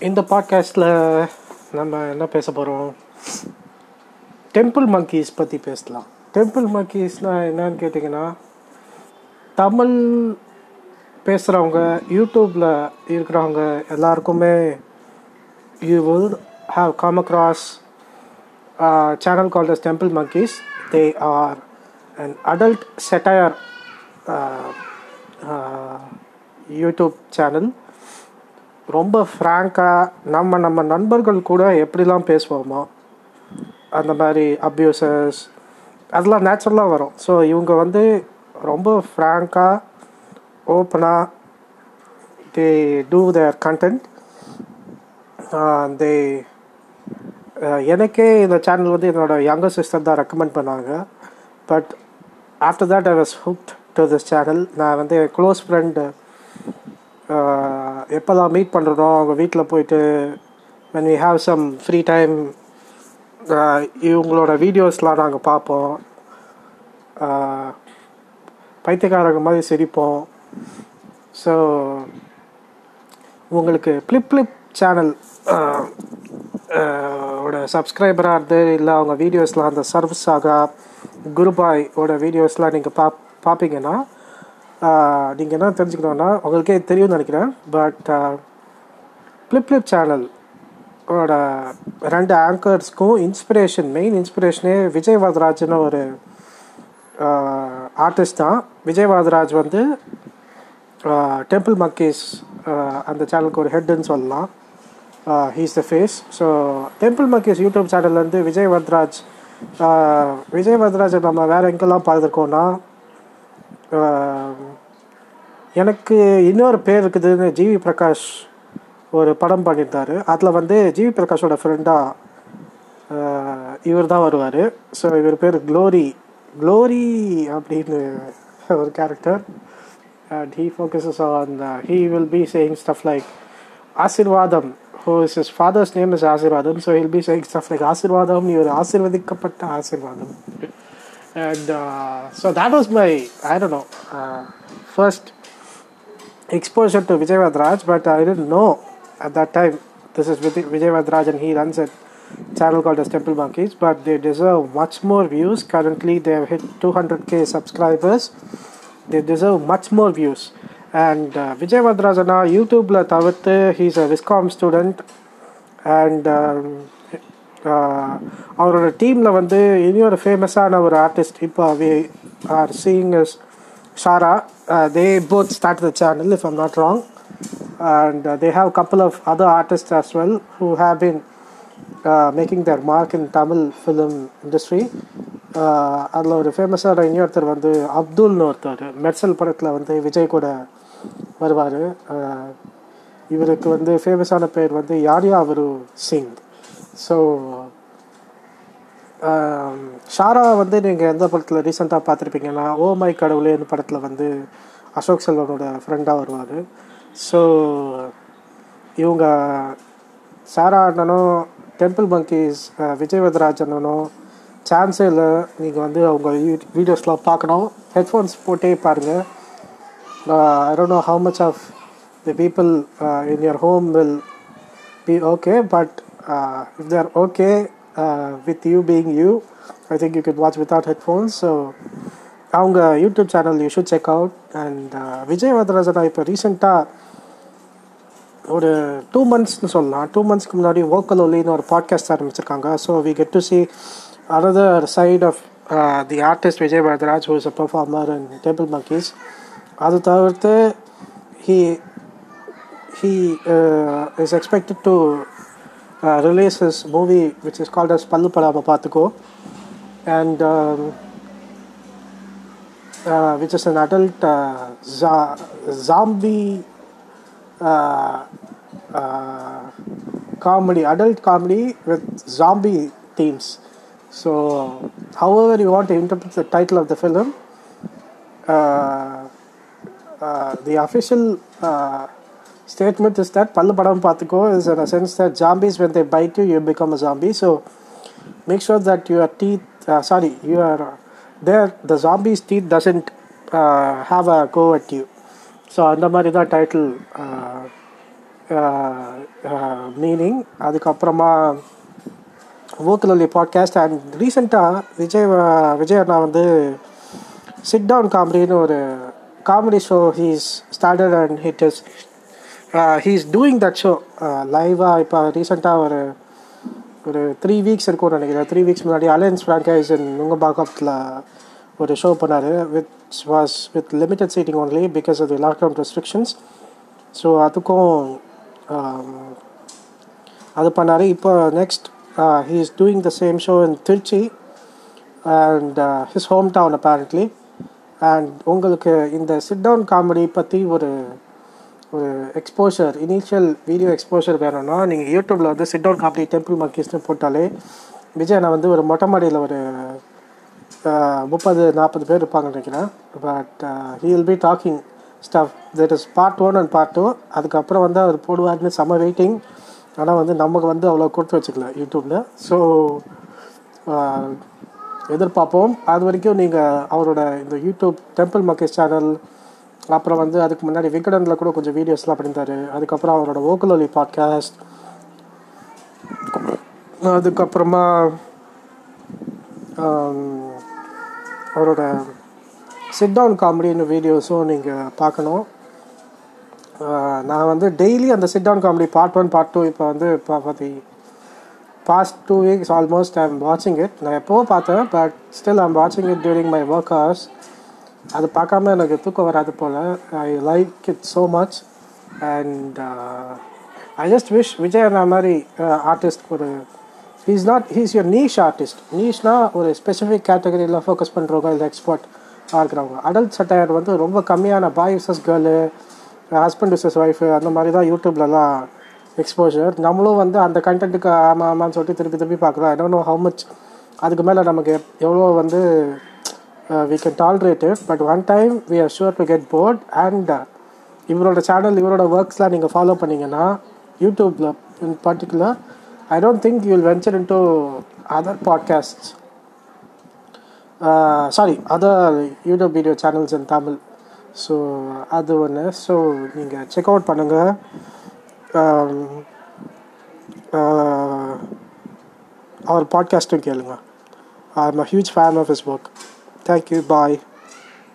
இந்த பாட்காஸ்டில் நம்ம என்ன பேச போகிறோம் டெம்பிள் மங்கீஸ் பற்றி பேசலாம். டெம்பிள் மங்கீஸ்னால் என்னன்னு கேட்டிங்கன்னா தமிழ் பேசுகிறவங்க யூடியூப்பில் இருக்கிறவங்க எல்லாருக்குமே you will have come across channel called as Temple Monkeys they are and adult satire YouTube channel ரொம்ப ஃப்ராங்காக நம்ம நம்ம நண்பர்கள் கூட எப்படிலாம் பேசுவோமோ அந்த மாதிரி அப்யூசஸ் அதெல்லாம் நேச்சுரலாக வரும். ஸோ இவங்க வந்து ரொம்ப ஃப்ராங்காக ஓப்பனாக தே டூ தேர் கண்டென்ட் தே எனக்கே இந்த சேனல் வந்து என்னோட யங்கர் சிஸ்டர் தான் ரெக்கமெண்ட் பண்ணாங்க. But after that I was hooked to this channel நான் வந்து க்ளோஸ் ஃப்ரெண்டு எப்போதான் மீட் பண்ணுறனோ அவங்க வீட்டில் போயிட்டு when we have some free time இவங்களோட வீடியோஸ்லாம் நாங்கள் பார்ப்போம். பைத்தியக்காரங்க மாதிரி சிரிப்போம். ஸோ உங்களுக்கு ப்ளிப் ப்ளிப் சேனல் ஓட சப்ஸ்கிரைபராக இருந்து இல்லை அவங்க வீடியோஸ்லாம் அந்த சர்வ் சாகா குருபாய் ஓட வீடியோஸ்லாம் நீங்கள் பா பார்ப்பீங்கன்னா நீங்கள் என்ன தெரிஞ்சுக்கணுன்னா உங்களுக்கே தெரியும்னு நினைக்கிறேன். பட் ப்ளிப் சேனல் ஓட ரெண்டு ஆங்கர்ஸ்க்கும் இன்ஸ்பிரேஷன் மெயின் இன்ஸ்பிரேஷனே விஜய் வரதராஜ்னு ஒரு ஆர்டிஸ்ட் தான். விஜய் வரதராஜ் வந்து டெம்பிள் மக்கீஸ் அந்த சேனலுக்கு ஒரு ஹெட்டுன்னு சொல்லலாம். He's the face so Temple Monkeys YouTube சேனல்லேருந்து Vijay Varadaraj Vijay வரதராஜை நம்ம வேறு எங்கெல்லாம் பார்த்துருக்கோன்னா எனக்கு இன்னொரு பேர் இருக்குதுன்னு ஜிவி பிரகாஷ் ஒரு படம் பண்ணியிருந்தாரு. அதில் வந்து ஜிவி பிரகாஷோட ஃப்ரெண்டாக இவர் தான் வருவார். ஸோ இவர் பேர் க்ளோரி க்ளோரி அப்படின்னு ஒரு character and he focuses on he will be saying stuff like Asirvatham. Who is is father's name is Asirvatham so he'll be saying stuff like Asirvatham இவர் ஆசிர்வதிக்கப்பட்ட ஆசிர்வாதம். and uh, so that was my I don't know uh, first exposure to Vijay Vadraj, but I didn't know at that time this is Vijay Vijay Vadraj and he runs a channel called as Temple Monkeys, but they deserve much more views. Currently, they have hit 200k subscribers. They deserve much more views. And uh, Vijay Vadrajana YouTube la தவிர்த்து he's a Viscom student and um, uh, அவரோட டீமில் வந்து இன்னொரு ஃபேமஸான ஒரு artist இப்போ we are seeing is Shara. They both start the channel if I'm not wrong and they have couple of other artist as well who have been making their mark in Tamil film industry அதில் ஒரு ஃபேமஸான இன்னொருத்தர் வந்து அப்துல்னு ஒருத்தர். மெர்சல் படத்தில் வந்து விஜய் கூட வருவார். இவருக்கு வந்து ஃபேமஸான பேர் வந்து யாரியா அவரு சிங். ஸோ ஷாரா um, வந்து நீங்கள் எந்த படத்தில் ரீசெண்டாக பார்த்துருப்பீங்கன்னா ஓ மை கடவுளேன்னு படத்தில் வந்து அசோக் செல்வனோட ஃப்ரெண்டாக வருவார். ஸோ இவங்க சாரா அண்ணனும் டெம்பிள் மங்கீஸ் விஜய் வதராஜ் அண்ணனும் சான்ஸே இல்லை நீங்கள் வந்து அவங்க வீடியோஸ்லாம் பார்க்கணும். ஹெட்ஃபோன்ஸ் போட்டே பாருங்கள் I don't know how much of the people in your home will be okay but uh, if they're okay uh, with you being you i think you could watch without headphones so அவங்க YouTube channel you should check out and Vijay வரதராஜனா இப்போ ரீசெண்டாக ஒரு two மந்த்ஸ்னு சொல்லலாம் two மந்த்ஸ்க்கு முன்னாடி vocal ஒலின்னு ஒரு podcast ஆரம்பிச்சிருக்காங்க so we get to see another side of uh, the artist Vijay Vadraj who is a performer in Temple Monkeys அது தவிர்த்து he he uh, is expected to uh, release his movie which is called as Pallu Padama and um, uh, which is an adult uh, za- zombie uh, uh, comedy, adult comedy with zombie themes. So, however you want to interpret the title of the film, uh, the official statement is that Pallu Padam Pathuko is in a sense that zombies, when they bite you, you become a zombie. So, make sure that your teeth, uh, sorry, your there the zombie's teeth doesn't uh, have a go at you. So அந்த மாதிரி தான் title meaning அதுக்கப்புறமா வோக்கலி podcast and ரீசெண்டாக விஜய் வ- விஜய் அண்ணா வந்து sit down காமெடின்னு ஒரு comedy show he's started and hit is he's doing that show லைவாக இப்போ ரீசெண்டாக ஒரு ஒரு த்ரீ வீக்ஸ் இருக்கும்னு நினைக்கிறேன். த்ரீ வீக்ஸ் முன்னாடி அலையன்ஸ் ஃப்ரான்கைஸ் நுங்கம்பாக்கத்தில் ஒரு ஷோ பண்ணார் with was with limited seating only because of the lockdown restrictions so அதுக்கும் அது பண்ணார். இப்போ next he is doing the same show in Trichy and his home town apparently and உங்களுக்கு இந்த சிட் டவுன் காமெடி பற்றி ஒரு ஒரு எக்ஸ்போஷர் இனிஷியல் வீடியோ எக்ஸ்போஷர் வேணும்னா நீங்கள் யூடியூப்பில் வந்து சிட் டவுன் காமெடி டெம்பிள் மக்கீஸ்னு போட்டாலே விஜய் நான் வந்து ஒரு மொட்டை மாடியில் ஒரு முப்பது நாற்பது பேர் இருப்பாங்கன்னு நினைக்கிறேன். But he will be talking stuff that is part one and part two அதுக்கப்புறம் வந்து அவர் போடுவார்னு செம்ம வெயிட்டிங் ஆனால் வந்து நமக்கு வந்து அவ்வளோ கொடுத்து வச்சுக்கல யூடியூப்பில் ஸோ எதிர்பார்ப்போம். அது வரைக்கும் நீங்கள் அவரோட இந்த யூடியூப் டெம்பிள் மக்கேஷ் சேனல் அப்புறம் வந்து அதுக்கு முன்னாடி விகடனில் கூட கொஞ்சம் வீடியோஸ்லாம் பண்ணியிருந்தார். அதுக்கப்புறம் அவரோட ஓக்கலோலி பாட்காஸ்ட் அதுக்கப்புறமா அவரோட சிட் டவுன் காமெடின்னு வீடியோஸும் நீங்கள் பார்க்கணும். நான் வந்து டெய்லி அந்த sit down comedy part one part two இப்போ வந்து இப்போ பார்த்தி past two weeks almost I am வாட்சிங் இட் நான் எப்போவோ பார்த்தேன் பட் ஸ்டில் ஐம் வாட்சிங் it during my work hours அது பார்க்காம எனக்கு தூக்கம் வராது போல். I like it so much and I just wish Vijay அண்ணா மாதிரி uh, ஆர்டிஸ்ட் ஒரு he's not he's your niche artist நீஷ்னா ஒரு ஸ்பெசிஃபிக் கேட்டகரியில் ஃபோக்கஸ் பண்ணுறவங்க இல்லை எக்ஸ்பர்ட் இருக்கிறவங்க. அடல்ட் சட்டையர் வந்து ரொம்ப கம்மியான boy versus girl husband versus wife அந்த மாதிரி தான் யூடியூப்லலாம் எக்ஸ்போஷர் நம்மளும் வந்து அந்த கண்டென்ட்டுக்கு ஆமாம் ஆமான்னு சொல்லிட்டு திருப்பி திருப்பி பார்க்குறோம் I don't know how much அதுக்கு மேலே நமக்கு எவ்வளோ வந்து we can tolerate it but one time we are sure to get bored and இவரோட சேனல் இவரோட ஒர்க்ஸ்லாம் நீங்கள் ஃபாலோ பண்ணிங்கன்னா யூடியூப்பில் in particular I don't think you will venture into other podcast sorry other YouTube video channels in Tamil so அது ஒன்று so நீங்கள் check out பண்ணுங்கள் அவர் பாட்காஸ்ட்டும் கேளுங்க. I am a huge fan of his work thank you bye